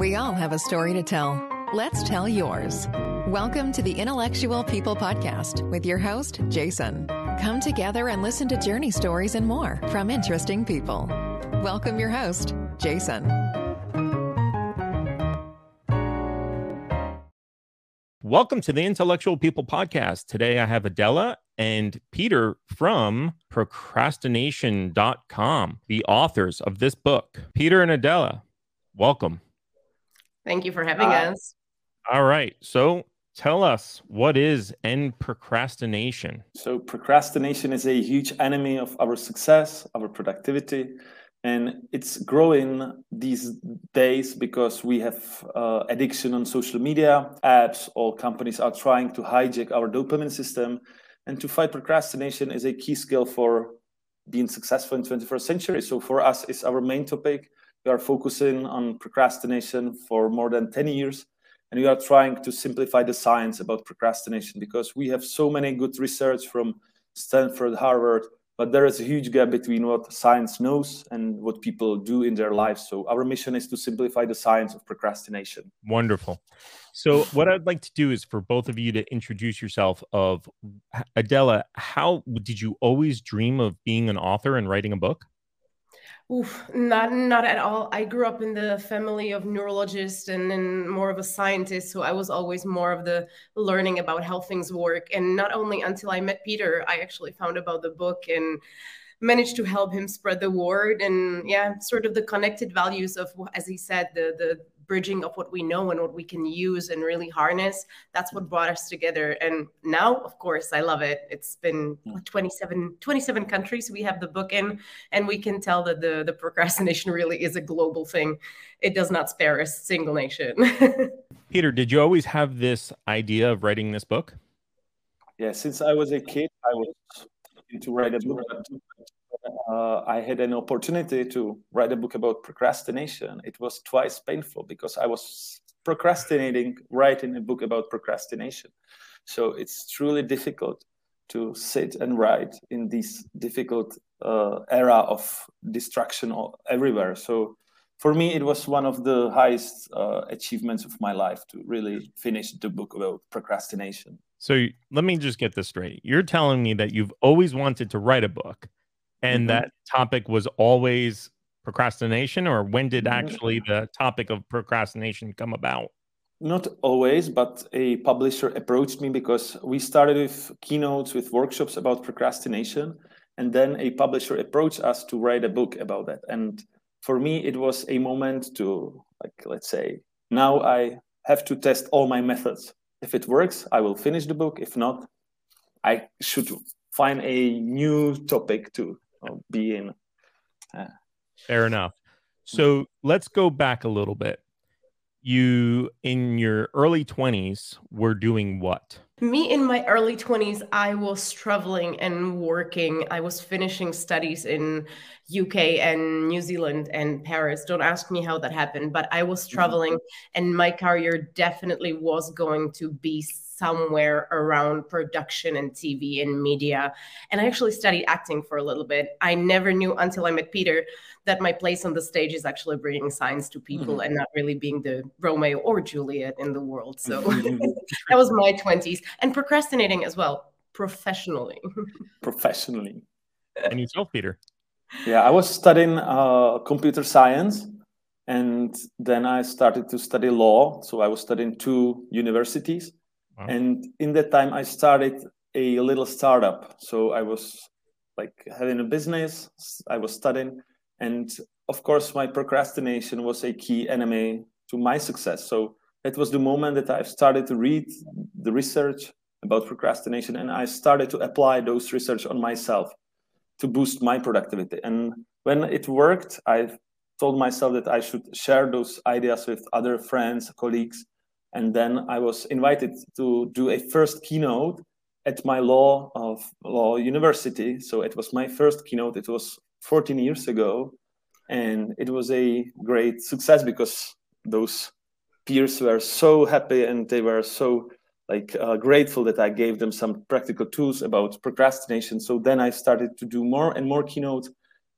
We all have a story to tell. Let's tell yours. Welcome to the Intellectual People Podcast with your host, Jason. Come together and listen to journey stories and more from interesting people. Welcome your host, Jason. Welcome to the Intellectual People Podcast. Today I have Adela and Peter from procrastination.com, the authors of this book. Peter and Adela, welcome. Thank you for having uh, us. All right. So tell us what is end procrastination? So, procrastination is a huge enemy of our success, our productivity, and it's growing these days because we have uh, addiction on social media apps all companies are trying to hijack our dopamine system and to fight procrastination is a key skill for being successful in 21st century so for us it's our main topic we are focusing on procrastination for more than 10 years and we are trying to simplify the science about procrastination because we have so many good research from stanford harvard but there is a huge gap between what science knows and what people do in their lives. So our mission is to simplify the science of procrastination. Wonderful. So what i'd like to do is for both of you to introduce yourself of adela how did you always dream of being an author and writing a book Oof, not not at all. I grew up in the family of neurologists and, and more of a scientist, so I was always more of the learning about how things work. And not only until I met Peter, I actually found about the book and managed to help him spread the word and yeah, sort of the connected values of, as he said, the the bridging of what we know and what we can use and really harness. That's what brought us together. And now, of course, I love it. It's been 27, 27 countries we have the book in, and we can tell that the, the procrastination really is a global thing. It does not spare a single nation. Peter, did you always have this idea of writing this book? Yeah, since I was a kid, I was to write a book uh, I had an opportunity to write a book about procrastination. It was twice painful because I was procrastinating writing a book about procrastination. So it's truly difficult to sit and write in this difficult uh, era of distraction everywhere. So for me, it was one of the highest uh, achievements of my life to really finish the book about procrastination. So let me just get this straight. You're telling me that you've always wanted to write a book and mm-hmm. that topic was always procrastination or when did mm-hmm. actually the topic of procrastination come about not always but a publisher approached me because we started with keynotes with workshops about procrastination and then a publisher approached us to write a book about that and for me it was a moment to like let's say now i have to test all my methods if it works i will finish the book if not i should find a new topic to being. Uh, Fair enough. So let's go back a little bit. You, in your early 20s, were doing what? Me in my early 20s, I was traveling and working. I was finishing studies in UK and New Zealand and Paris. Don't ask me how that happened, but I was mm-hmm. traveling and my career definitely was going to be somewhere around production and TV and media. And I actually studied acting for a little bit. I never knew until I met Peter that my place on the stage is actually bringing science to people mm-hmm. and not really being the Romeo or Juliet in the world. So that was my 20s and procrastinating as well, professionally. professionally. And yourself, Peter? Yeah, I was studying uh, computer science and then I started to study law. So I was studying two universities. And in that time, I started a little startup. So I was like having a business, I was studying. And of course, my procrastination was a key enemy to my success. So it was the moment that I started to read the research about procrastination and I started to apply those research on myself to boost my productivity. And when it worked, I told myself that I should share those ideas with other friends, colleagues, and then I was invited to do a first keynote at my law of law university. So it was my first keynote. It was 14 years ago, and it was a great success because those peers were so happy and they were so like uh, grateful that I gave them some practical tools about procrastination. So then I started to do more and more keynotes,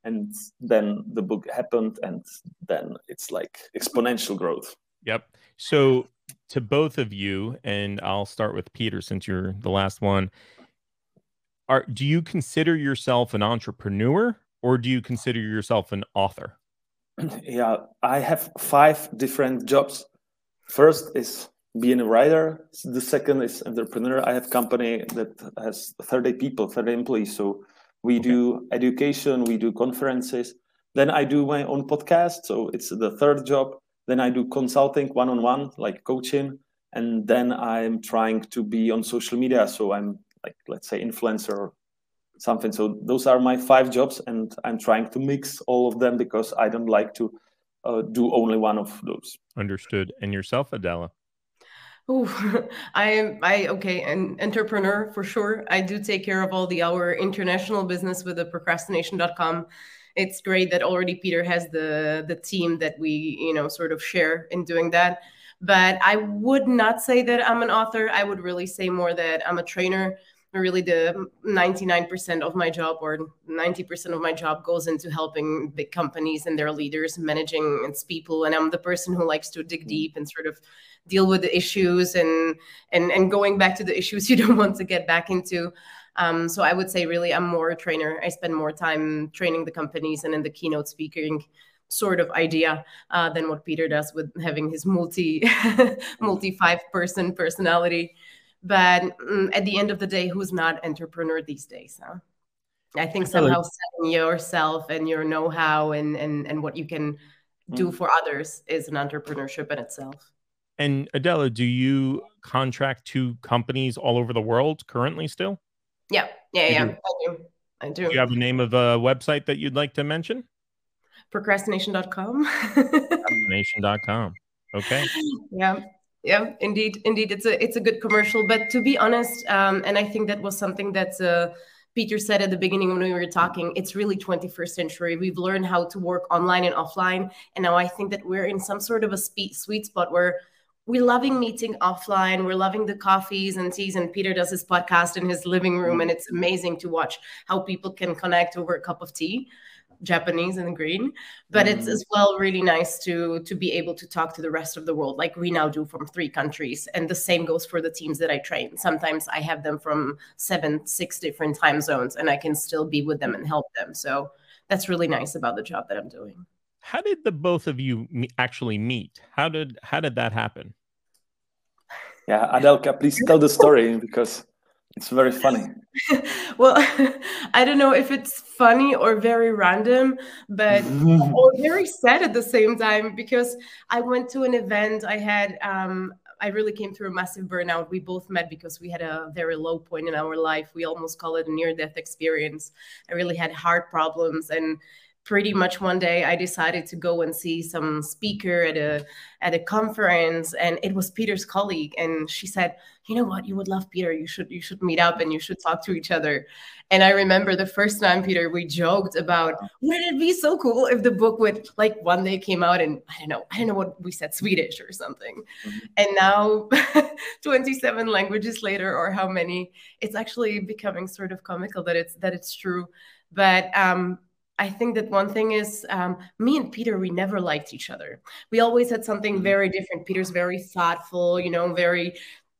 and then the book happened, and then it's like exponential growth. Yep. So to both of you, and I'll start with Peter since you're the last one. Are do you consider yourself an entrepreneur or do you consider yourself an author? Yeah, I have five different jobs. First is being a writer. The second is entrepreneur. I have company that has 30 people, 30 employees. So we okay. do education, we do conferences. Then I do my own podcast. So it's the third job. Then I do consulting one on one, like coaching. And then I'm trying to be on social media. So I'm like, let's say, influencer or something. So those are my five jobs. And I'm trying to mix all of them because I don't like to uh, do only one of those. Understood. And yourself, Adela? Oh, I am I okay, an entrepreneur for sure. I do take care of all the our international business with the procrastination.com it's great that already Peter has the the team that we you know sort of share in doing that. But I would not say that I'm an author. I would really say more that I'm a trainer. Really, the 99% of my job or 90% of my job goes into helping big companies and their leaders managing its people. And I'm the person who likes to dig mm. deep and sort of deal with the issues and and and going back to the issues you don't want to get back into um, so I would say really I'm more a trainer. I spend more time training the companies and in the keynote speaking sort of idea uh, than what Peter does with having his multi multi five person personality. But um, at the end of the day, who's not entrepreneur these days? Huh? I think somehow selling yourself and your know-how and and and what you can do mm. for others is an entrepreneurship in itself. And Adela, do you contract to companies all over the world currently still? Yeah, yeah, yeah. I do. I do. Do you have a name of a website that you'd like to mention? Procrastination.com. Procrastination.com. Okay. Yeah. Yeah, indeed, indeed, it's a it's a good commercial. But to be honest, um, and I think that was something that uh, Peter said at the beginning when we were talking. It's really 21st century. We've learned how to work online and offline, and now I think that we're in some sort of a sweet spot where we're loving meeting offline. We're loving the coffees and teas. And Peter does his podcast in his living room, and it's amazing to watch how people can connect over a cup of tea, Japanese and green. But mm. it's as well really nice to to be able to talk to the rest of the world, like we now do from three countries. And the same goes for the teams that I train. Sometimes I have them from seven, six different time zones, and I can still be with them and help them. So that's really nice about the job that I'm doing how did the both of you actually meet? How did how did that happen? Yeah, Adelka, please tell the story because it's very funny. well, I don't know if it's funny or very random, but or very sad at the same time because I went to an event. I had um, I really came through a massive burnout. We both met because we had a very low point in our life. We almost call it a near death experience. I really had heart problems and pretty much one day I decided to go and see some speaker at a at a conference and it was Peter's colleague and she said you know what? You would love Peter. You should you should meet up and you should talk to each other. And I remember the first time Peter we joked about wouldn't it be so cool if the book would like one day came out and I don't know I don't know what we said Swedish or something. Mm-hmm. and now 27 languages later or how many it's actually becoming sort of comical that it's that it's true. But um I think that one thing is um, me and Peter, we never liked each other. We always had something mm-hmm. very different. Peter's very thoughtful, you know, very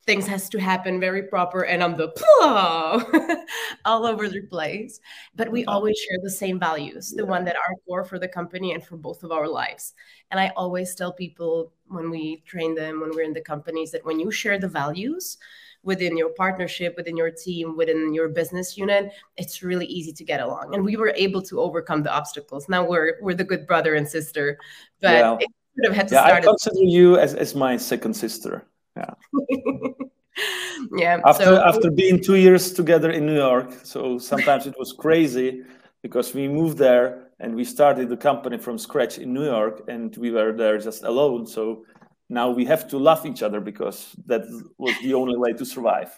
things has to happen very proper and i'm the all over the place but we always share the same values the one that are core for the company and for both of our lives and i always tell people when we train them when we're in the companies that when you share the values within your partnership, within your team, within your business unit, it's really easy to get along. And we were able to overcome the obstacles. Now we're we're the good brother and sister, but yeah. it sort of had to yeah, start. I consider you as, as my second sister. Yeah. yeah. After so, after being two years together in New York, so sometimes it was crazy because we moved there and we started the company from scratch in New York and we were there just alone. So now we have to love each other because that was the only way to survive.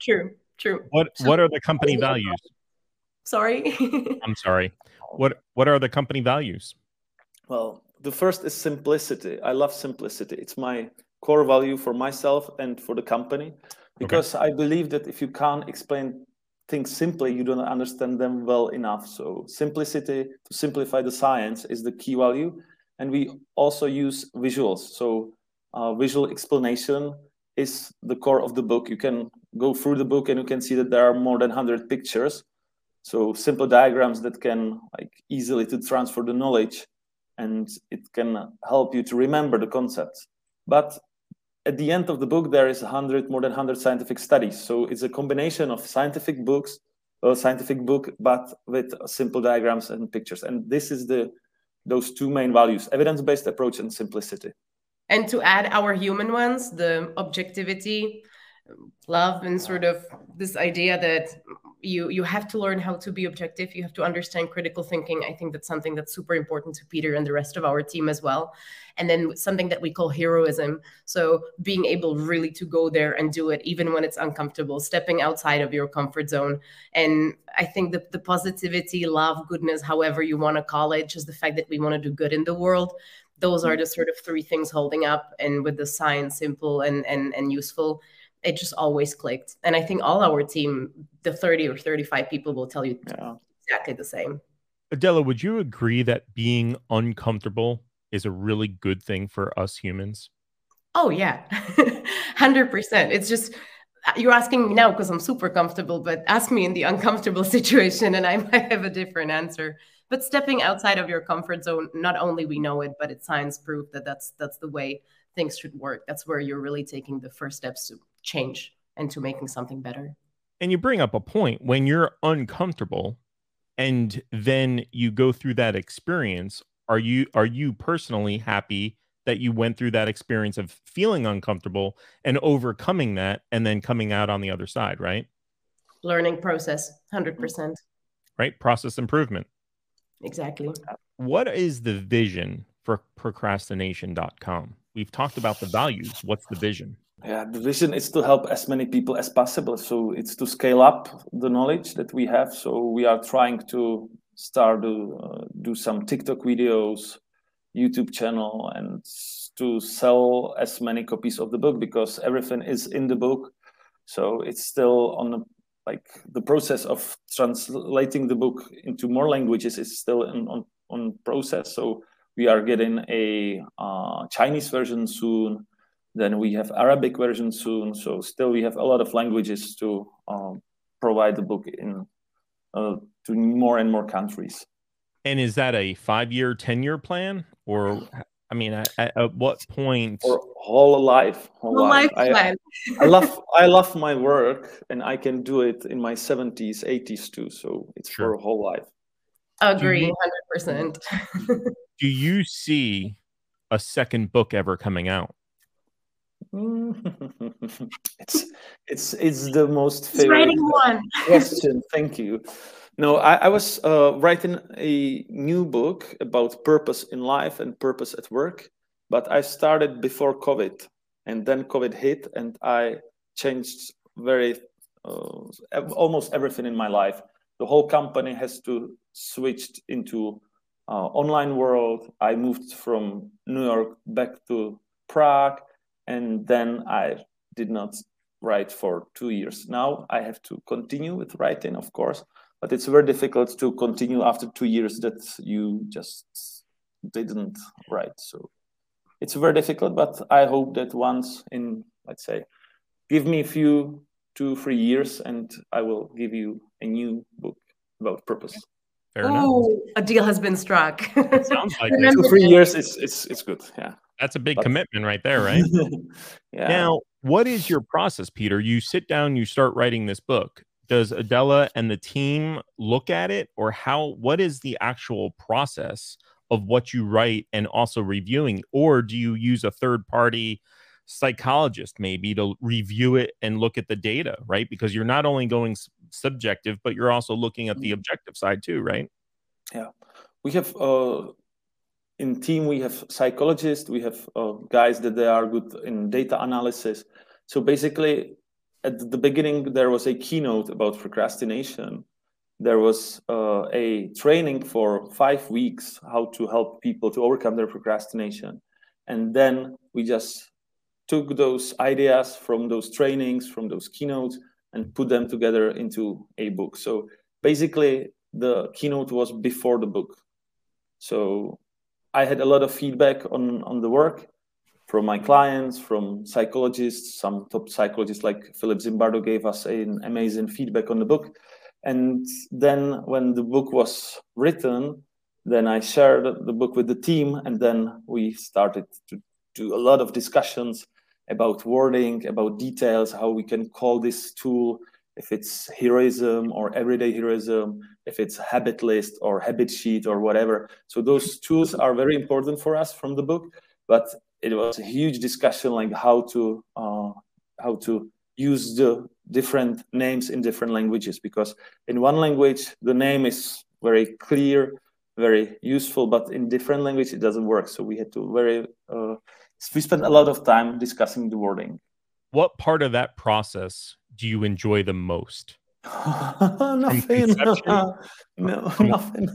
True true. What what are the company values? sorry. I'm sorry. What what are the company values? Well the first is simplicity. I love simplicity. It's my core value for myself and for the company because okay. i believe that if you can't explain things simply you don't understand them well enough. So simplicity to simplify the science is the key value and we also use visuals. So uh, visual explanation is the core of the book. You can go through the book and you can see that there are more than 100 pictures. So simple diagrams that can like easily to transfer the knowledge and it can help you to remember the concepts. But at the end of the book, there is 100, more than 100 scientific studies. So it's a combination of scientific books, a scientific book, but with simple diagrams and pictures. And this is the those two main values, evidence-based approach and simplicity. And to add our human ones, the objectivity, love, and sort of this idea that you you have to learn how to be objective. You have to understand critical thinking. I think that's something that's super important to peter and the rest of our team as well. And then something that we call heroism. So being able really to go there and do it even when it's uncomfortable stepping outside of your comfort zone. And i think the, the positivity love goodness however you want to call it just the fact that we want to do good in the world those are the sort of three things holding up and with the science simple and and, and useful it just always clicked. And I think all our team, the 30 or 35 people will tell you yeah. exactly the same. Adela, would you agree that being uncomfortable is a really good thing for us humans? Oh, yeah. 100%. It's just, uh, you're asking me now because I'm super comfortable, but ask me in the uncomfortable situation and I might have a different answer. But stepping outside of your comfort zone, not only we know it, but it's science proof that that's that's the way things should work. That's where you're really taking the first steps to change and to making something better. And you bring up a point when you're uncomfortable and then you go through that experience, are you are you personally happy that you went through that experience of feeling uncomfortable and overcoming that and then coming out on the other side, right? Learning process, 100%. Right? Process improvement. Exactly. What is the vision for procrastination.com? We've talked about the values. What's the vision? Yeah, the vision is to help as many people as possible. So it's to scale up the knowledge that we have. So we are trying to start to uh, do some TikTok videos, YouTube channel, and to sell as many copies of the book because everything is in the book. So it's still on the like the process of translating the book into more languages is still in, on on process. So we are getting a uh, Chinese version soon then we have Arabic version soon. So still we have a lot of languages to um, provide the book in uh, to more and more countries. And is that a five-year, ten-year plan, or I mean, at, at what point? Or whole life, whole, whole life. life I, I, love, I love my work, and I can do it in my seventies, eighties too. So it's sure. for a whole life. Agree, hundred percent. Do you see a second book ever coming out? it's it's it's the most favorite question. Thank you. No, I, I was uh, writing a new book about purpose in life and purpose at work, but I started before COVID, and then COVID hit, and I changed very uh, almost everything in my life. The whole company has to switch into uh, online world. I moved from New York back to Prague and then I did not write for two years. Now I have to continue with writing, of course, but it's very difficult to continue after two years that you just didn't write. So it's very difficult, but I hope that once in, let's say, give me a few, two, three years, and I will give you a new book about purpose. Fair Ooh, enough. Oh, a deal has been struck. it sounds like two, three years. It's it's it's good. Yeah. That's a big but, commitment right there, right? yeah. Now, what is your process, Peter? You sit down, you start writing this book. Does Adela and the team look at it, or how? What is the actual process of what you write and also reviewing, or do you use a third party psychologist maybe to review it and look at the data, right? Because you're not only going subjective, but you're also looking at the mm. objective side too, right? Yeah, we have uh, in team we have psychologists we have uh, guys that they are good in data analysis so basically at the beginning there was a keynote about procrastination there was uh, a training for five weeks how to help people to overcome their procrastination and then we just took those ideas from those trainings from those keynotes and put them together into a book so basically the keynote was before the book so I had a lot of feedback on on the work from my clients, from psychologists. Some top psychologists like Philip Zimbardo gave us an amazing feedback on the book. And then when the book was written, then I shared the book with the team, and then we started to do a lot of discussions about wording, about details, how we can call this tool, if it's heroism or everyday heroism, if it's habit list or habit sheet or whatever. So those tools are very important for us from the book, but it was a huge discussion like how to uh, how to use the different names in different languages because in one language the name is very clear very useful but in different language it doesn't work so we had to very uh, we spent a lot of time discussing the wording. What part of that process do you enjoy the most? Nothing. no nothing.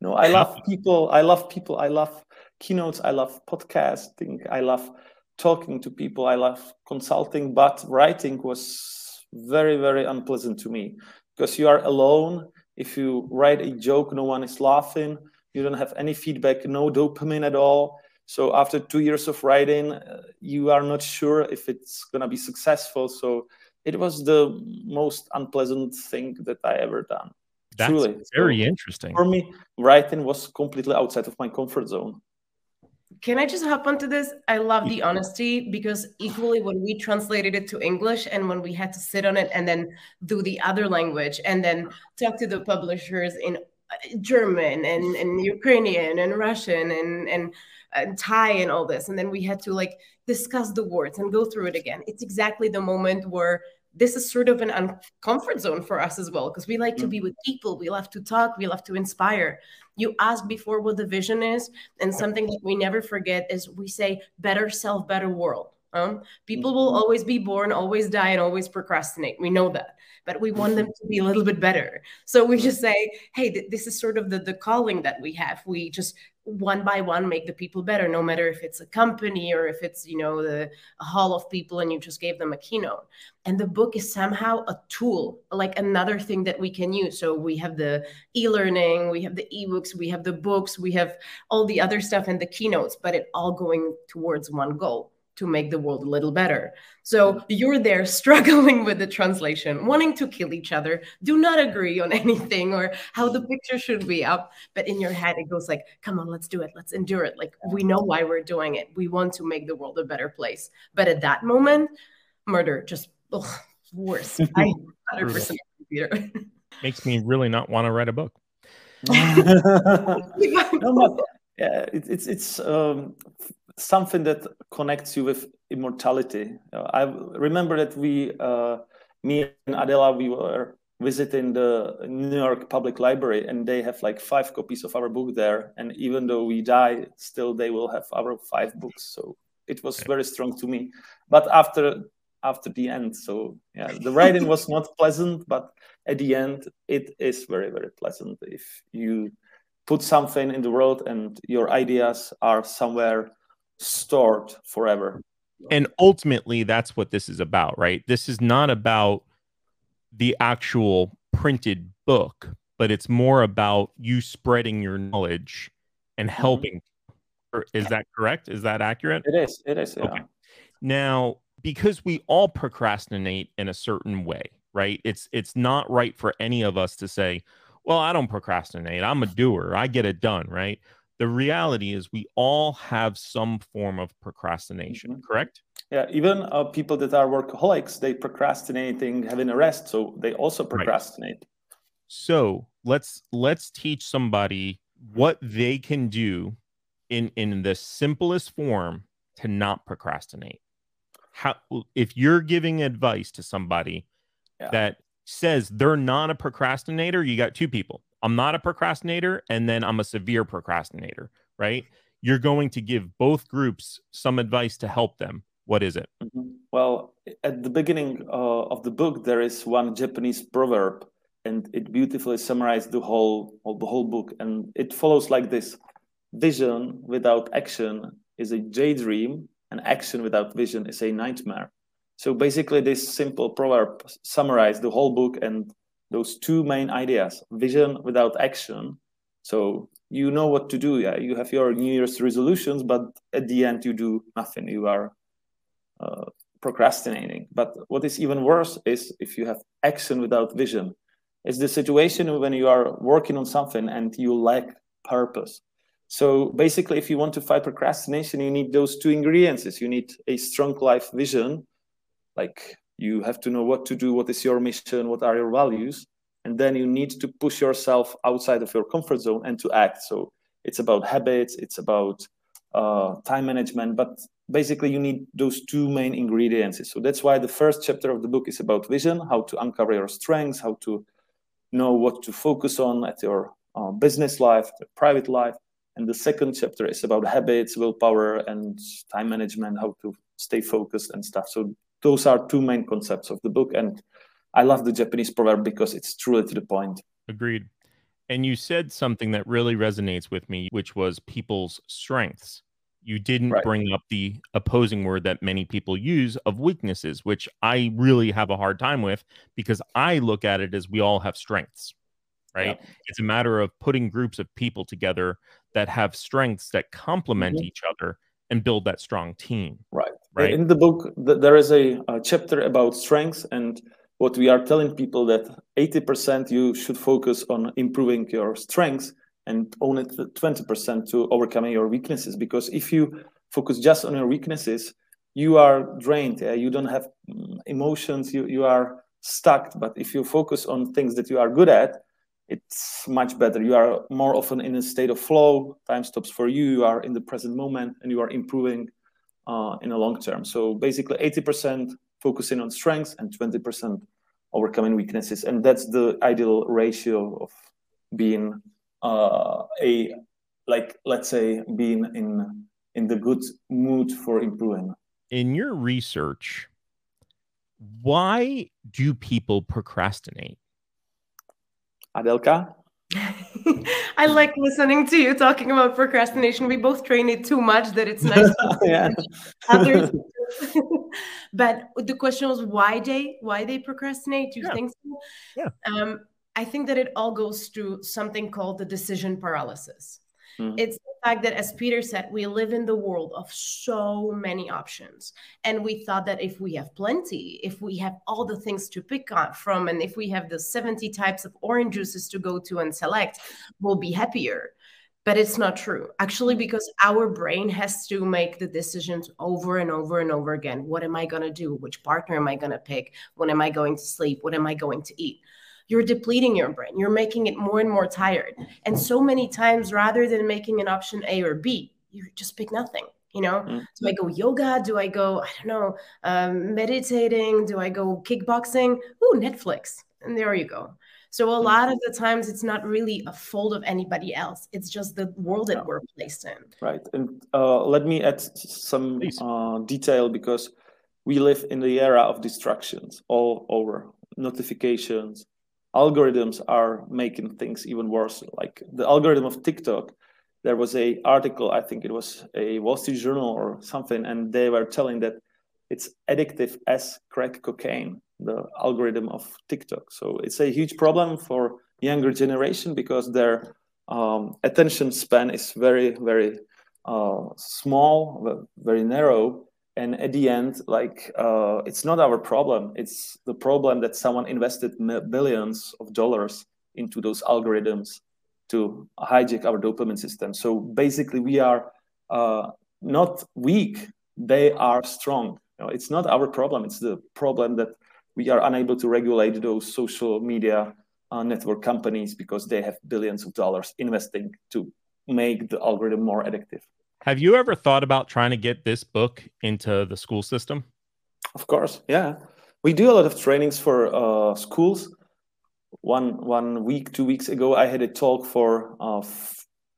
No i love people. I love people. I love keynotes. I love podcasting. I love talking to people. I love consulting. But writing was very very unpleasant to me. Because you are alone. If you write a joke no one is laughing. You don't have any feedback no dopamine at all so after two years of writing uh, you are not sure if it's going to be successful. So it was the most unpleasant thing that i ever done. That's Truly. very so interesting. for me writing was completely outside of my comfort zone. Can I just hop onto this? I love the honesty because equally when we translated it to English and when we had to sit on it and then do the other language and then talk to the publishers in German and, and Ukrainian and Russian and, and, and Thai and all this. And then we had to like discuss the words and go through it again. It's exactly the moment where this is sort of an uncomfort zone for us as well because we like to be mm-hmm. with people we love to talk we love to inspire you asked before what the vision is and something that we never forget is we say better self better world um, people will mm-hmm. always be born always die and always procrastinate. We know that. But we want them to be a little bit better. So we just say hey th- this is sort of the, the calling that we have. We just one by one make the people better no matter if it's a company or if it's you know the a hall of people and you just gave them a keynote. And the book is somehow a tool like another thing that we can use. So we have the e-learning we have the ebooks we have the books we have all the other stuff and the keynotes but it all going towards one goal to make the world a little better. So you're there struggling with the translation, wanting to kill each other, do not agree on anything or how the picture should be up. But in your head, it goes like, come on, let's do it. Let's endure it. Like we know why we're doing it. We want to make the world a better place. But at that moment, murder just ugh, worse. I 100% computer. Makes me really not want to write a book. no, yeah, it, it's it's um, something that connects you with immortality. I remember that we, uh, me and Adela, we were visiting the New York Public Library, and they have like five copies of our book there. And even though we die, still they will have our five books. So it was very strong to me. But after after the end, so yeah, the writing was not pleasant, but at the end, it is very very pleasant if you put something in the world and your ideas are somewhere stored forever. And ultimately, that's what this is about, right? This is not about the actual printed book, but it's more about you spreading your knowledge and mm-hmm. helping. Mm-hmm. Is that correct? Is that accurate? It is. It is. Yeah. Okay. Now, because we all procrastinate in a certain way, right? It's it's not right for any of us to say, "Well, I don't procrastinate. I'm a doer. I get it done," right? The reality is we all have some form of procrastination mm-hmm. correct yeah even uh, people that are workaholics they procrastinating having a rest so they also procrastinate right. so let's let's teach somebody what they can do in in the simplest form to not procrastinate how if you're giving advice to somebody yeah. that says they're not a procrastinator you got two people I'm not a procrastinator and then I'm a severe procrastinator, right? You're going to give both groups some advice to help them. What is it? Mm-hmm. Well, at the beginning uh, of the book, there is one Japanese proverb, and it beautifully summarizes the whole the whole book. And it follows like this: Vision without action is a daydream, and action without vision is a nightmare. So basically, this simple proverb summarizes the whole book and those two main ideas vision without action so you know what to do. Yeah, you have your New Year's resolutions, but at the end you do nothing. You are uh, procrastinating. But what is even worse is if you have action without vision. It's the situation when you are working on something and you lack purpose. So basically, if you want to fight procrastination, you need those two ingredients. You need a strong life vision, like you have to know what to do, what is your mission, what are your values, and then you need to push yourself outside of your comfort zone and to act. So it's about habits it's about uh, time management but basically you need those two main ingredients. So that's why the first chapter of the book is about vision how to uncover your strengths how to know what to focus on at your uh, business life your private life. And the second chapter is about habits willpower and time management how to stay focused and stuff. So those are two main concepts of the book and I love the Japanese proverb because it's truly to the point. Agreed. And you said something that really resonates with me, which was people's strengths. You didn't right. bring up the opposing word that many people use of weaknesses, which I really have a hard time with because I look at it as we all have strengths, right? Yeah. It's a matter of putting groups of people together that have strengths that complement mm-hmm. each other and build that strong team. Right. Right. In the book, there is a, a chapter about strengths and what we are telling people that 80% you should focus on improving your strengths and only 20% to overcoming your weaknesses because if you focus just on your weaknesses you are drained yeah? you don't have mm, emotions you, you are stuck but if you focus on things that you are good at it's much better you are more often in a state of flow time stops for you you are in the present moment and you are improving in a long term so basically 80% focusing on strengths and 20% overcoming weaknesses. And that's the ideal ratio of being uh, a, like, let's say, being in in the good mood for improving. In your research, why do people procrastinate? Adelka? I like listening to you talking about procrastination. We both train it too much that it's nice. yeah. Others. but the question was why they why they procrastinate. Do you yeah. think so? Yeah. Um, I think that it all goes through something called the decision paralysis. Mm. It's the fact that, as Peter said, we live in the world of so many options. And we thought that if we have plenty, if we have all the things to pick on from, and if we have the 70 types of orange juices to go to and select, we'll be happier. But it's not true, actually, because our brain has to make the decisions over and over and over again. What am I going to do? Which partner am I going to pick? When am I going to sleep? What am I going to eat? You're depleting your brain. You're making it more and more tired. And so many times, rather than making an option A or B, you just pick nothing. You know, mm-hmm. do I go yoga? Do I go, I don't know, um, meditating? Do I go kickboxing? Ooh, Netflix. And there you go. So a mm-hmm. lot of the times it's not really a fault of anybody else. It's just the world that yeah. we're placed in. Right. And uh, let me add some uh, detail because we live in the era of distractions all over notifications, algorithms are making things even worse. Like the algorithm of TikTok, there was a article, I think it was a Wall Street Journal or something, and they were telling that it's addictive as crack cocaine, the algorithm of TikTok. So it's a huge problem for younger generation because their um, attention span is very, very uh, small, very narrow, and at the end like uh, it's not our problem. It's the problem that someone invested billions of dollars into those algorithms to hijack our dopamine system. So basically we are uh, not weak. They are strong. You know, it's not our problem. It's the problem that we are unable to regulate those social media uh, network companies because they have billions of dollars investing to make the algorithm more addictive have you ever thought about trying to get this book into the school system? Of course, yeah. We do a lot of trainings for uh, schools. One one week, two weeks ago, I had a talk for uh,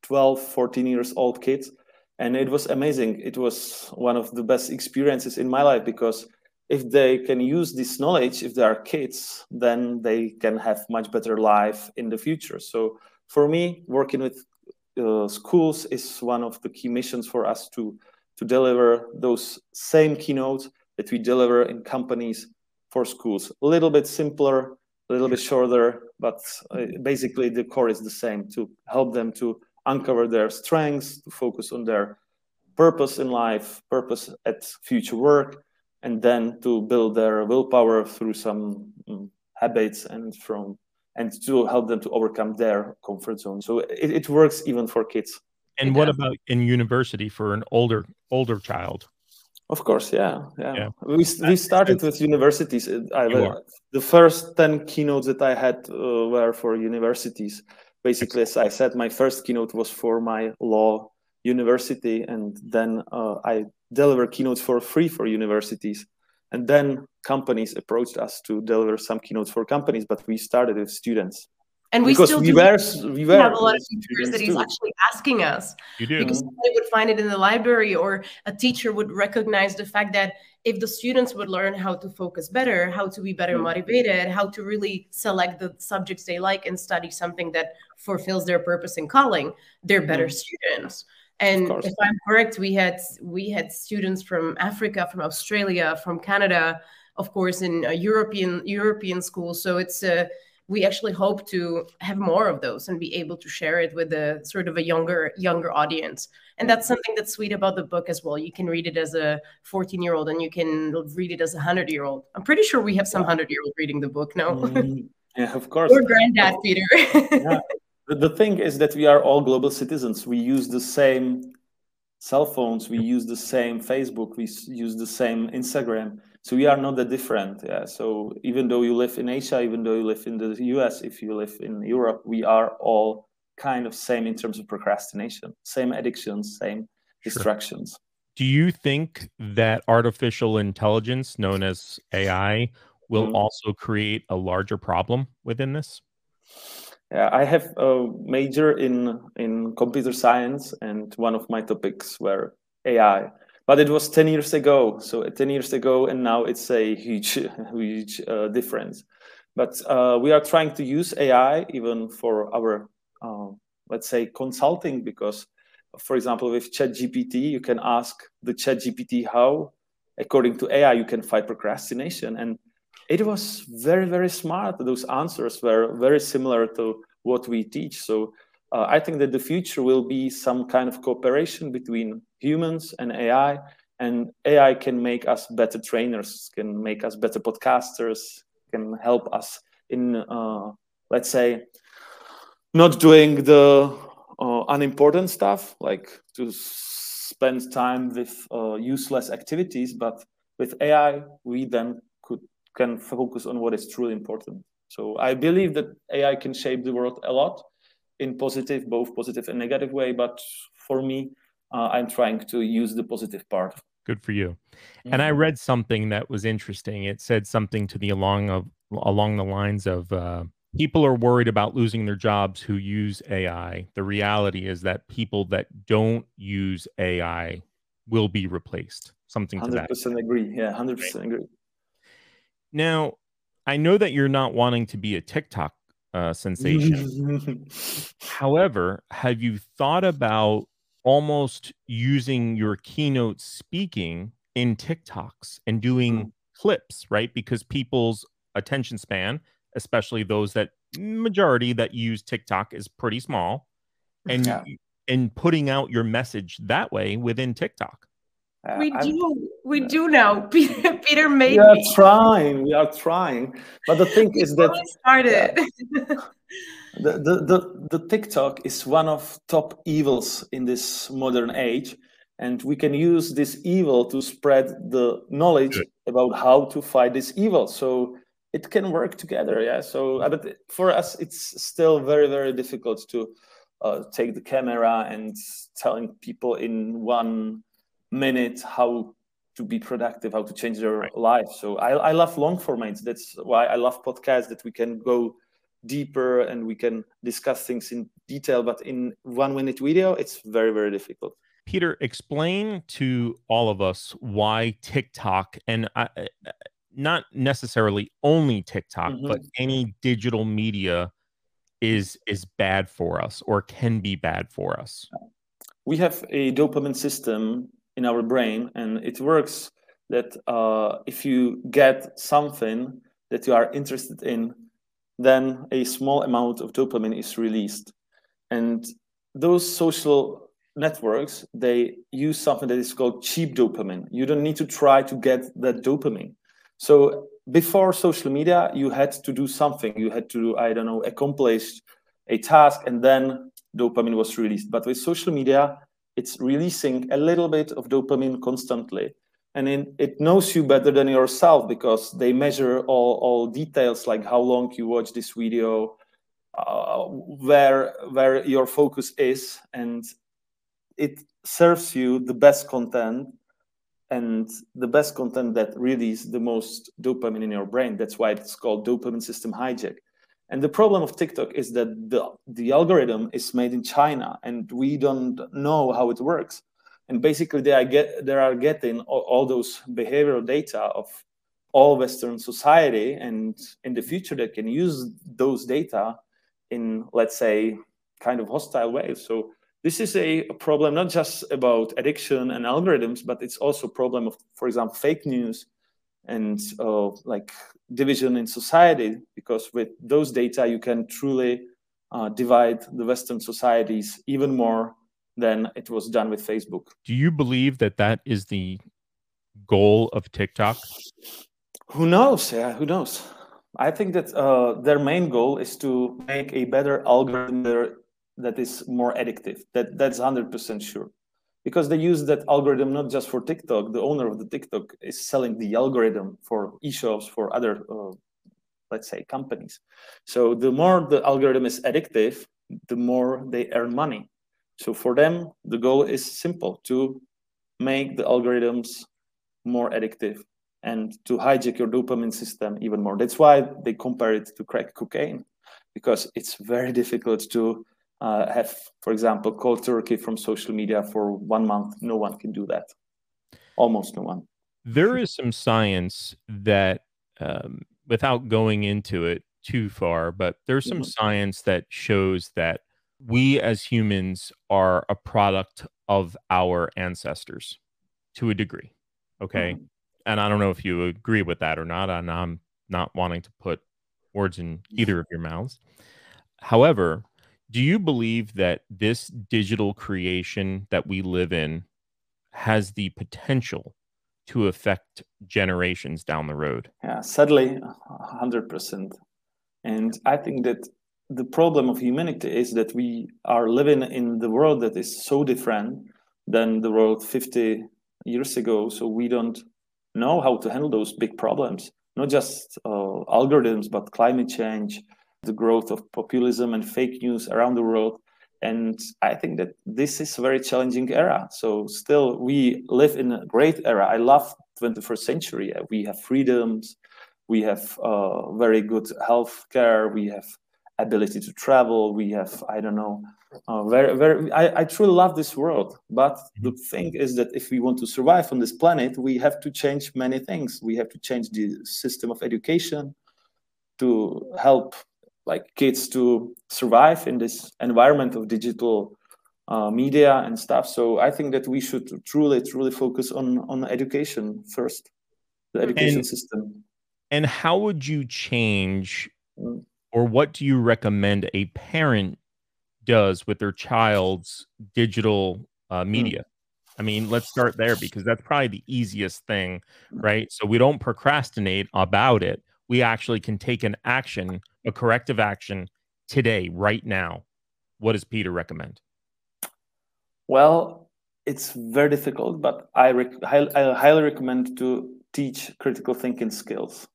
12, 14 years old kids, and it was amazing. It was one of the best experiences in my life because if they can use this knowledge, if they are kids, then they can have much better life in the future. So for me, working with uh, schools is one of the key missions for us to to deliver those same keynotes that we deliver in companies for schools. A little bit simpler, a little bit shorter, but uh, basically the core is the same to help them to uncover their strengths, to focus on their purpose in life, purpose at future work, and then to build their willpower through some um, habits and from and to help them to overcome their comfort zone. So it, it works even for kids. And what about in university for an older older child? Of course, yeah, yeah. yeah. We we started with universities. I, the first ten keynotes that I had uh, were for universities. Basically, as I said, my first keynote was for my law university, and then uh, I deliver keynotes for free for universities. And then companies approached us to deliver some keynotes for companies, but we started with students. And we because still we were, we were have a lot of universities too. actually asking us you do. because they would find it in the library or a teacher would recognize the fact that if the students would learn how to focus better, how to be better mm-hmm. motivated, how to really select the subjects they like and study something that fulfills their purpose and calling, they're better mm-hmm. students. And if I'm correct, we had we had students from Africa, from Australia, from Canada, of course, in European European schools. So it's a we actually hope to have more of those and be able to share it with a sort of a younger younger audience. And that's something that's sweet about the book as well. You can read it as a 14 year old and you can read it as a 100 year old i'm pretty sure we have some 100 year old reading the book now mm, yeah of course. Or granddad peter. Yeah. the thing is that we are all global citizens. We use the same cell phones. We use the same facebook. We use the same instagram so we are not that different yeah so even though you live in asia even though you live in the us if you live in europe we are all kind of same in terms of procrastination same addictions same distractions sure. do you think that artificial intelligence known as ai will mm-hmm. also create a larger problem within this yeah, I have a major in in computer science, and one of my topics were AI but it was 10 years ago so 10 years ago and now it's a huge huge uh, difference. But uh, we are trying to use ai even for our uh, let's say consulting because for example with chat gpt you can ask the chat gpt how according to ai you can fight procrastination. And it was very very smart. Those answers were very similar to what we teach. So uh, I think that the future will be some kind of cooperation between humans and AI, and AI can make us better trainers, can make us better podcasters, can help us in, uh, let's say, not doing the uh, unimportant stuff, like to spend time with uh, useless activities, but with AI, we then could can focus on what is truly important. So I believe that AI can shape the world a lot in positive, both positive and negative way. But for me, uh, I'm trying to use the positive part. Good for you. Mm-hmm. And I mm-hmm. read something that was interesting. It said something to the along of along the lines of uh, people are worried about losing their jobs who use AI. The reality is that people that don't use AI will be replaced. Something to 100% that. 100% agree. Yeah, 100% right. agree. Now, I know that you're not wanting to be a TikTok uh, sensation. However, have you thought about almost using your keynote speaking in TikToks and doing mm. clips, right? Because people's attention span, especially those that majority that use TikTok is pretty small and yeah. and putting out your message that way within TikTok. Uh, we do, we do now. Peter, Peter made. We are me. trying. We are trying, but the thing is that started. Yeah, the, the the the TikTok is one of top evils in this modern age, and we can use this evil to spread the knowledge about how to fight this evil. So it can work together. Yeah. So, uh, but for us, it's still very very difficult to uh, take the camera and telling people in one minute how to be productive, how to change their right. life. So I, I love long formats. That's why I love podcasts that we can go deeper and we can discuss things in detail. But in one minute video, it's very, very difficult. Peter, explain to all of us why TikTok and I, not necessarily only TikTok, mm-hmm. but any digital media is is bad for us or can be bad for us. We have a dopamine system in our brain, and it works that uh, if you get something that you are interested in, then a small amount of dopamine is released. And those social networks they use something that is called cheap dopamine. You don't need to try to get that dopamine. So before social media you had to do something. You had to i don't know accomplish a task and then dopamine was released. But with social media it's releasing a little bit of dopamine constantly and it, it knows you better than yourself because they measure all, all details like how long you watch this video uh, where where your focus is. And it serves you the best content and the best content that releases the most dopamine in your brain. That's why it's called dopamine system hijack. And the problem of tiktok is that the, the algorithm is made in china and we don't know how it works and basically they are get they are getting all, all those behavioral data of all western society and in the future they can use those data in let's say kind of hostile ways. So this is a, a, problem not just about addiction and algorithms but it's also a problem of for example fake news and uh, like division in society because with those data you can truly uh, divide the western societies even more than it was done with Facebook. Do you believe that that is the goal of TikTok? Who knows? Yeah, who knows? I think that uh, their main goal is to make a better algorithm that is more addictive. That that's hundred percent sure, because they use that algorithm not just for TikTok. The owner of the TikTok is selling the algorithm for e-shops for other, uh, let's say, companies. So the more the algorithm is addictive, the more they earn money. So for them, the goal is simple to make the algorithms more addictive and to hijack your dopamine system even more. That's why they compare it to crack cocaine, because it's very difficult to uh, have, for example, cold turkey from social media for one month. No one can do that. Almost no one. There is some science that, um, without going into it too far, but there's some mm-hmm. science that shows that we as humans are a product of our ancestors to a degree. Okay. Mm-hmm. And I don't know if you agree with that or not. And I'm not wanting to put words in either of your mouths. However, do you believe that this digital creation that we live in has the potential to affect generations down the road? Yeah, sadly, 100%. And I think that the problem of humanity is that we are living in the world that is so different than the world 50 years ago. So we don't know how to handle those big problems, not just uh, algorithms, but climate change, the growth of populism and fake news around the world. And I think that this is a very challenging era. So still, we live in a great era. I love 21st century. We have freedoms. We have uh, very good health care. We have ability to travel. We have, I don't know, uh, very, very. I, I truly love this world. But the mm-hmm. thing is that if we want to survive on this planet, we have to change many things. We have to change the system of education to help like kids to survive in this environment of digital uh, media and stuff. So I think that we should truly, truly focus on on education first, the education and, system. And how would you change mm or what do you recommend a parent does with their child's digital uh, hmm. media? I mean, let's start there because that's probably the easiest thing, right? So we don't procrastinate about it. We actually can take an action, a corrective action today, right now. What does Peter recommend? Well, it's very difficult, but I, rec- I highly recommend to teach critical thinking skills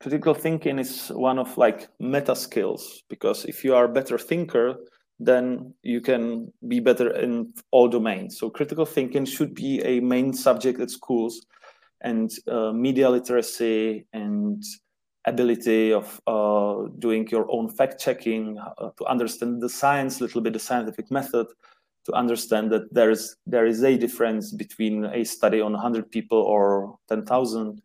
critical thinking is one of like meta skills because if you are a better thinker then you can be better in all domains. So critical thinking should be a main subject at schools and uh, media literacy and ability of uh, doing your own fact checking uh, to understand the science a little bit the scientific method to understand that there is there is a difference between a study on 100 people or 10,000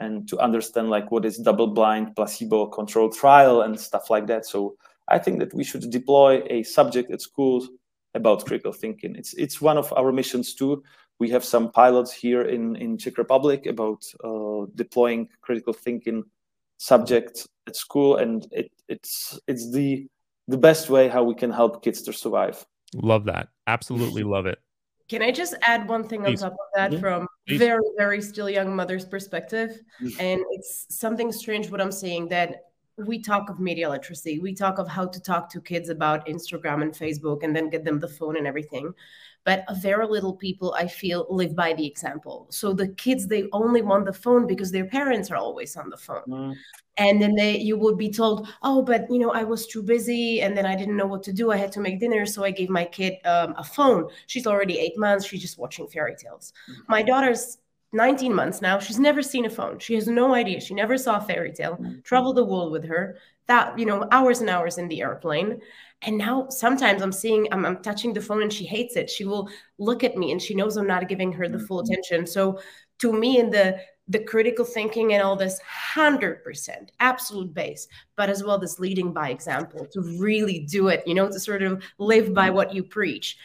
and to understand like what is double blind placebo controlled trial and stuff like that so i think that we should deploy a subject at schools about critical thinking it's it's one of our missions too we have some pilots here in in czech republic about uh, deploying critical thinking subjects at school and it, it's it's the the best way how we can help kids to survive Love that. Absolutely love it. Can I just add one thing Please. on top of that mm-hmm. from Please. very, very still young mother's perspective? Mm-hmm. And it's something strange what I'm saying that we talk of media literacy. We talk of how to talk to kids about Instagram and Facebook and then get them the phone and everything. But very little people, I feel, live by the example. So the kids, they only want the phone because their parents are always on the phone. Mm and then they you would be told oh but you know i was too busy and then i didn't know what to do i had to make dinner so i gave my kid um, a phone she's already eight months she's just watching fairy tales mm-hmm. my daughter's 19 months now she's never seen a phone. She has no idea. She never saw a fairy tale. Mm-hmm. traveled the world with her. That you know hours and hours in the airplane. And now sometimes i'm seeing I'm, I'm touching the phone and she hates it. She will look at me and she knows i'm not giving her the full mm-hmm. attention. So to me in the the critical thinking and all this 100% absolute base but as well as leading by example to really do it you know to sort of live by what you preach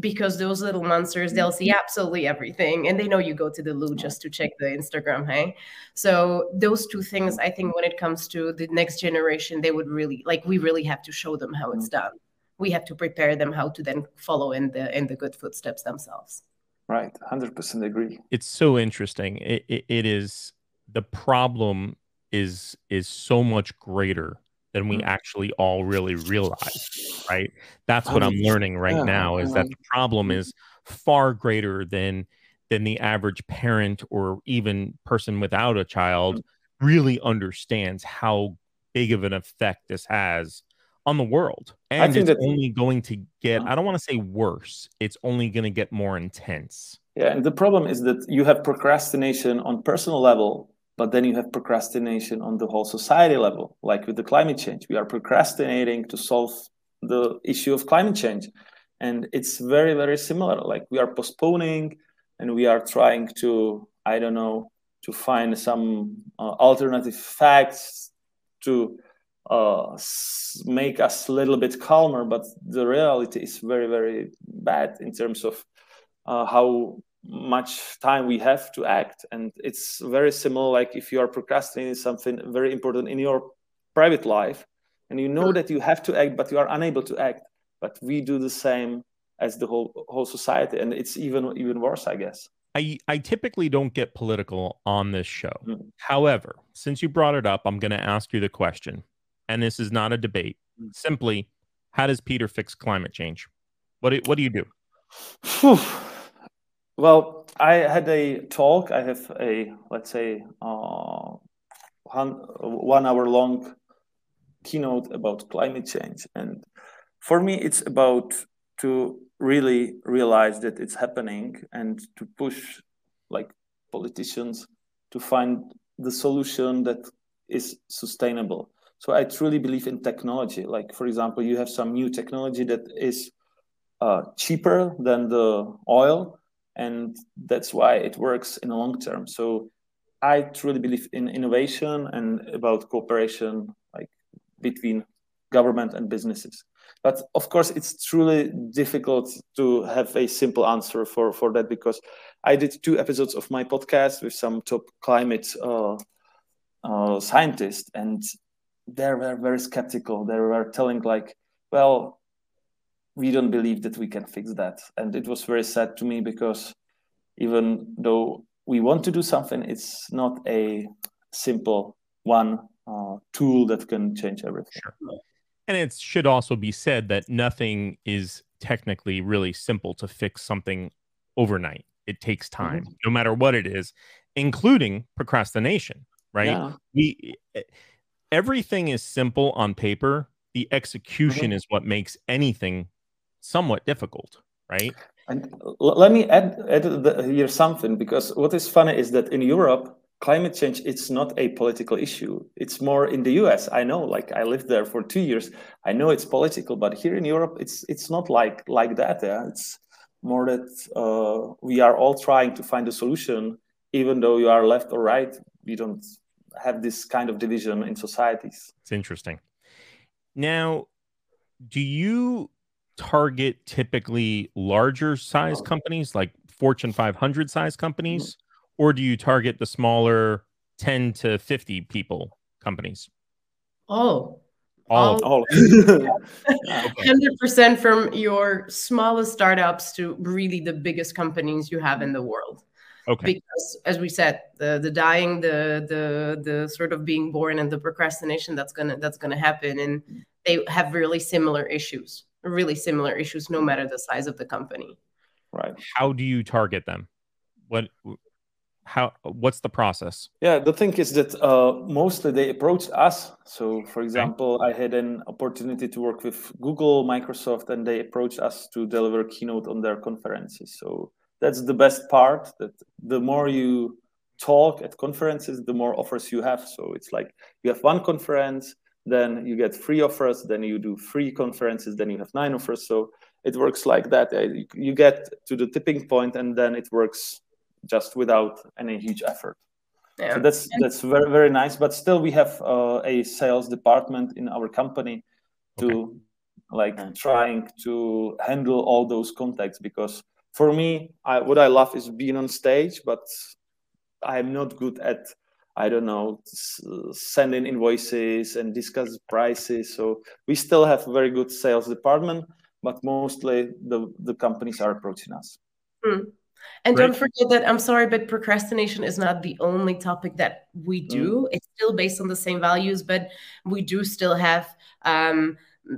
because those little monsters they'll see mm-hmm. absolutely everything and they know you go to the loo just to check the instagram hey? So those two things i think when it comes to the next generation they would really like we really have to show them how it's mm-hmm. done. We have to prepare them how to then follow in the in the good footsteps themselves. Right, hundred percent agree. It's so interesting. It, it, it is the problem is is so much greater than we mm. actually all really realize. Right. That's what I'm learning right yeah, now. Is that the problem mm-hmm. is far greater than than the average parent or even person without a child mm. really understands how big of an effect this has on the world. And it's only going to get, I don't want to say worse, it's only going to get more intense. Yeah. And the problem is that you have procrastination on personal level, but then you have procrastination on the whole society level, like with the climate change. We are procrastinating to solve the issue of climate change. And it's very, very similar. Like we are postponing and we are trying to, I don't know, to find some uh, alternative facts to uh, make us a little bit calmer, but the reality is very, very bad in terms of uh, how much time we have to act. And it's very similar, like if you are procrastinating something very important in your private life, and you know that you have to act, but you are unable to act. But we do the same as the whole whole society, and it's even even worse, I guess. I, I typically don't get political on this show. Mm. However, since you brought it up, I'm going to ask you the question and this is not a debate. Mm. Simply, how does Peter fix climate change? What do, what do you do? Well, I had a talk. I have a let's say uh, one, one hour long keynote about climate change, and for me, it's about to really realize that it's happening and to push like politicians to find the solution that is sustainable so I truly believe in technology. Like, for example, you have some new technology that is uh, cheaper than the oil, and that's why it works in the long term. So I truly believe in innovation and about cooperation, like between government and businesses. But of course, it's truly difficult to have a simple answer for, for that because I did two episodes of my podcast with some top climate uh, uh, scientists, and they were very skeptical. They were telling like, well, we don't believe that we can fix that. And it was very sad to me because even though we want to do something, it's not a simple one uh, tool that can change everything. Sure. And it should also be said that nothing is technically really simple to fix something overnight. It takes time, mm-hmm. no matter what it is, including procrastination, right? Yeah. We everything is simple on paper. The execution mm-hmm. is what makes anything somewhat difficult, right? And let me add, add the, here something because what is funny is that in Europe, climate change it's not a political issue. It's more in the US. I know, like I lived there for two years. I know it's political, but here in Europe, it's it's not like like that. Yeah, it's more that uh, we are all trying to find a solution, even though you are left or right. We don't have this kind of division in societies. It's interesting. Now, do you target typically larger size companies like Fortune 500 size mm-hmm. companies, or do you target the smaller 10 to 50 people companies? Oh, All, all. Hundred percent from your smallest startups to really the biggest companies you have in the world. Okay. Because as we said, the the dying, the the the sort of being born and the procrastination that's gonna that's gonna happen, and they have really similar issues, really similar issues, no matter the size of the company. Right. How do you target them? What how what's the process yeah the thing is that uh, mostly they approach us so for example okay. i had an opportunity to work with google microsoft and they approached us to deliver keynote on their conferences so that's the best part that the more you talk at conferences the more offers you have so it's like you have one conference then you get three offers then you do three conferences then you have nine offers so it works like that uh, you get to the tipping point and then it works just without any huge effort. Yeah. So that's that's very very nice. But still, we have uh, a sales department in our company to okay. like mm. trying to handle all those contacts because for me, I, what I love is being on stage, but I'm not good at I don't know sending invoices and discuss prices. So we still have a very good sales department, but mostly the the companies are approaching us. Mm. And don't forget that I'm sorry, but procrastination is not the only topic that we do. Mm. It's still based on the same values, but we do still have um,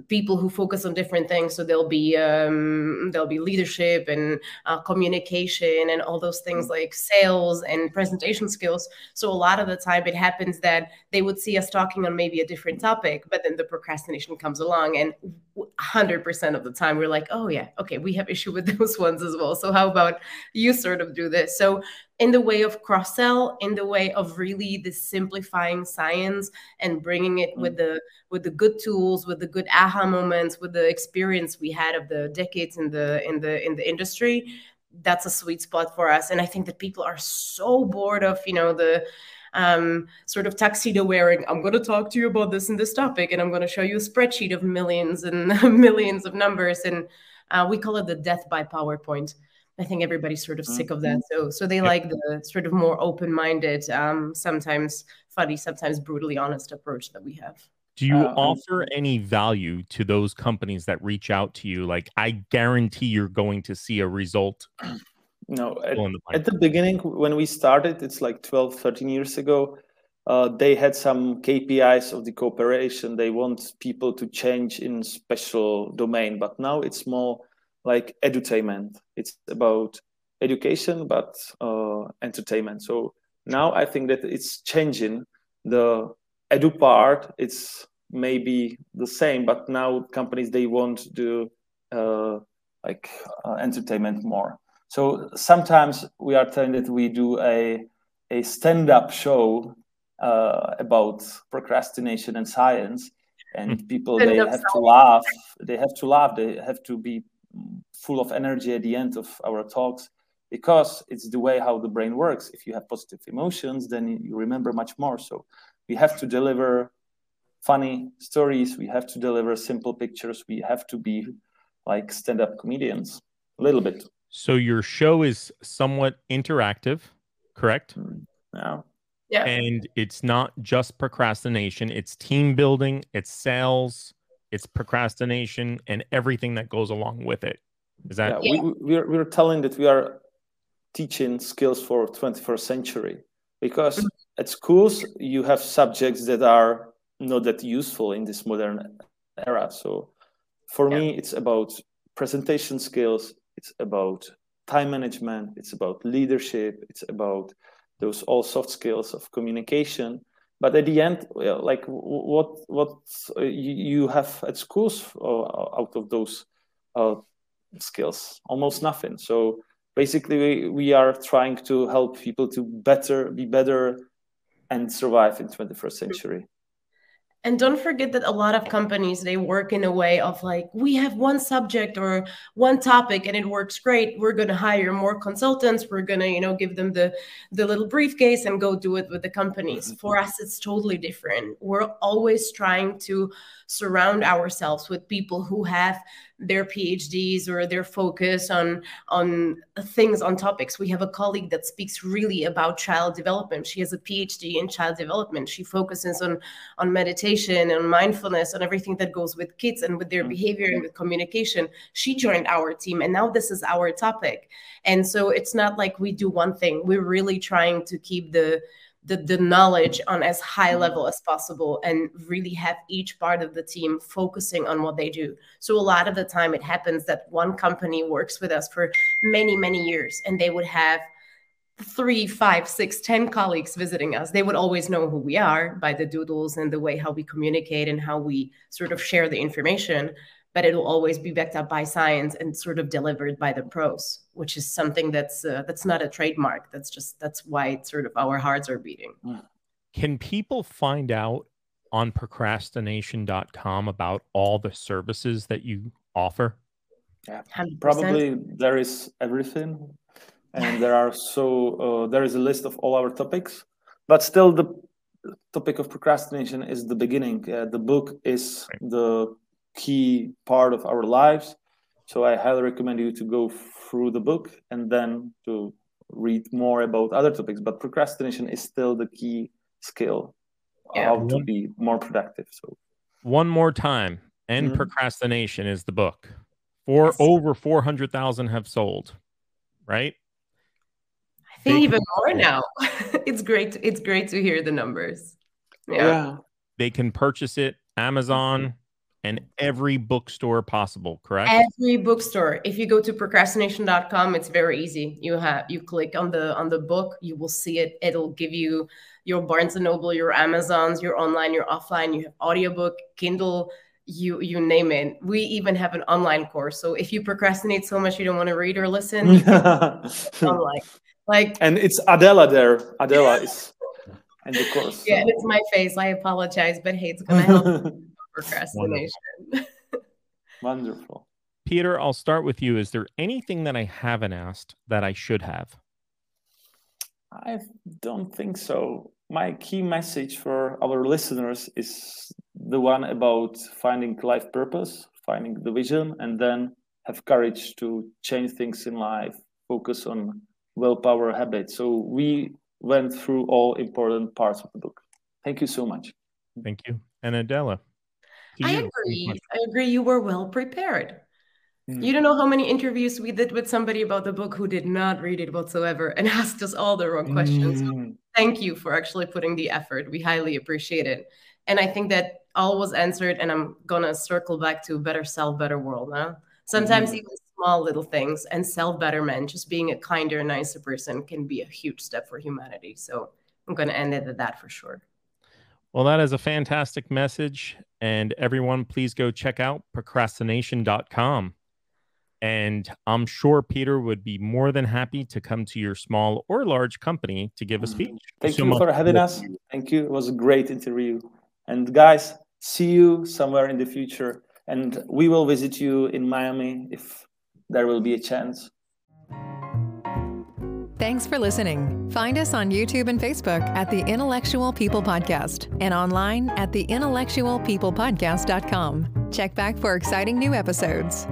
people who focus on different things. So there'll be um, there'll be leadership and uh, communication and all those things like sales and presentation skills. So a lot of the time, it happens that they would see us talking on maybe a different topic, but then the procrastination comes along, and 100% of the time we're like, oh yeah, okay, we have issue with those ones as well. So how about you sort of do this? So in the way of cross sell in the way of really the simplifying science and bringing it with the with the good tools with the good aha moments with the experience we had of the decades in the in the in the industry that's a sweet spot for us and i think that people are so bored of you know the um, sort of tuxedo wearing. I'm going to talk to you about this and this topic, and I'm going to show you a spreadsheet of millions and millions of numbers. And uh, we call it the death by PowerPoint. I think everybody's sort of sick of that. Mm-hmm. So so they like the sort of more open-minded, um, sometimes funny, sometimes brutally honest approach that we have. Do you uh, offer any value to those companies that reach out to you? Like, I guarantee you're going to see a result. No, at, the, at the beginning, when we started, it's like 12, 13 years ago, uh, they had some KPIs of the cooperation. They want people to change in special domain, but now it's more like edutainment. It's about education, but uh, entertainment. So now I think that it's changing. The edu part, it's maybe the same, but now companies they want to do uh, like uh, entertainment more. So sometimes we are telling that we do a a stand-up show uh, about procrastination and science, and hmm. people they have to laugh. They have to laugh. They have to be full of energy at the end of our talks because it's the way how the brain works. If you have positive emotions then you remember much more. So we have to deliver funny stories. We have to deliver simple pictures. We have to be like stand-up comedians a little bit. So your show is somewhat interactive correct? Mm, yeah. Yeah. And it's not just procrastination. It's team building. It's sales it's procrastination and everything that goes along with it. Is that? Yeah, we, we're, we're telling that we are teaching skills for 21st century because mm-hmm. at schools you have subjects that are not that useful in this modern era. So for yeah. me, it's about presentation skills. It's about time management. It's about leadership. It's about those all soft skills of communication but at the end like what what uh, you have at schools uh, out of those uh, skills almost nothing. So basically we, we are trying to help people to better be better and survive in 21st century and don't forget that a lot of companies they work in a way of like we have one subject or one topic and it works great we're going to hire more consultants we're going to you know give them the the little briefcase and go do it with the companies mm-hmm. for us it's totally different we're always trying to surround ourselves with people who have their PhDs or their focus on on things on topics. We have a colleague that speaks really about child development. She has a PhD in child development. She focuses on on meditation meditation and mindfulness and everything that goes with kids and with their mm-hmm. behavior and with communication she joined our team and now this is our topic and so it's not like we do one thing we're really trying to keep the the, the knowledge on as high mm-hmm. level as possible and really have each part of the team focusing on what they do so a lot of the time it happens that one company works with us for many many years and they would have three five six ten colleagues visiting us they would always know who we are by the doodles and the way how we communicate and how we sort of share the information but it'll always be backed up by science and sort of delivered by the pros which is something that's uh, that's not a trademark. That's just that's why it's sort of our hearts are beating. Can people find out on procrastination.com about all the services that you offer? Yeah. 100%. probably there is everything and there are so uh, there is a list of all our topics but still the topic of procrastination is the beginning uh, the book is the key part of our lives so i highly recommend you to go through the book and then to read more about other topics but procrastination is still the key skill yeah. how to be more productive so one more time and mm-hmm. procrastination is the book for yes. over 400000 have sold right think even more now. it's great. To, it's great to hear the numbers. Yeah. yeah. They can purchase it Amazon and every bookstore possible, correct? Every bookstore. If you go to procrastination.com, it's very easy. You have you click on the on the book, you will see it. It'll give you your Barnes and Noble, your Amazons, your online, your offline, you have audiobook, Kindle, you you name it. We even have an online course. So if you procrastinate so much you don't want to read or listen, online. Like and it's Adela there. Adela is and of course. Yeah, so. it's my face. I apologize, but hate's gonna help procrastination. Wonderful. Peter, I'll start with you. Is there anything that I haven't asked that I should have? I don't think so. My key message for our listeners is the one about finding life purpose, finding the vision, and then have courage to change things in life, focus on willpower habit. So we went through all important parts of the book. Thank you so much. Thank you. And Adela. I agree. I agree. You were well prepared. Mm. You don't know how many interviews we did with somebody about the book who did not read it whatsoever and asked us all the wrong questions. Mm. thank you for actually putting the effort. We highly appreciate it. And I think that all was answered. And I'm gonna circle back to better self, better world. Huh? Sometimes mm. even small little things and self betterment, just being a kinder, nicer person can be a huge step for humanity. So I'm going to end it at that for sure. Well, that is a fantastic message. And everyone, please go check out procrastination.com. And I'm sure Peter would be more than happy to come to your small or large company to give a speech. Thank so you for having us. Thank you. It was a great interview. And guys, see you somewhere in the future. And we will visit you in Miami if there will be a chance. Thanks for listening. Find us on YouTube and Facebook at the Intellectual People Podcast and online at the intellectualpeoplepodcast.com. Check back for exciting new episodes.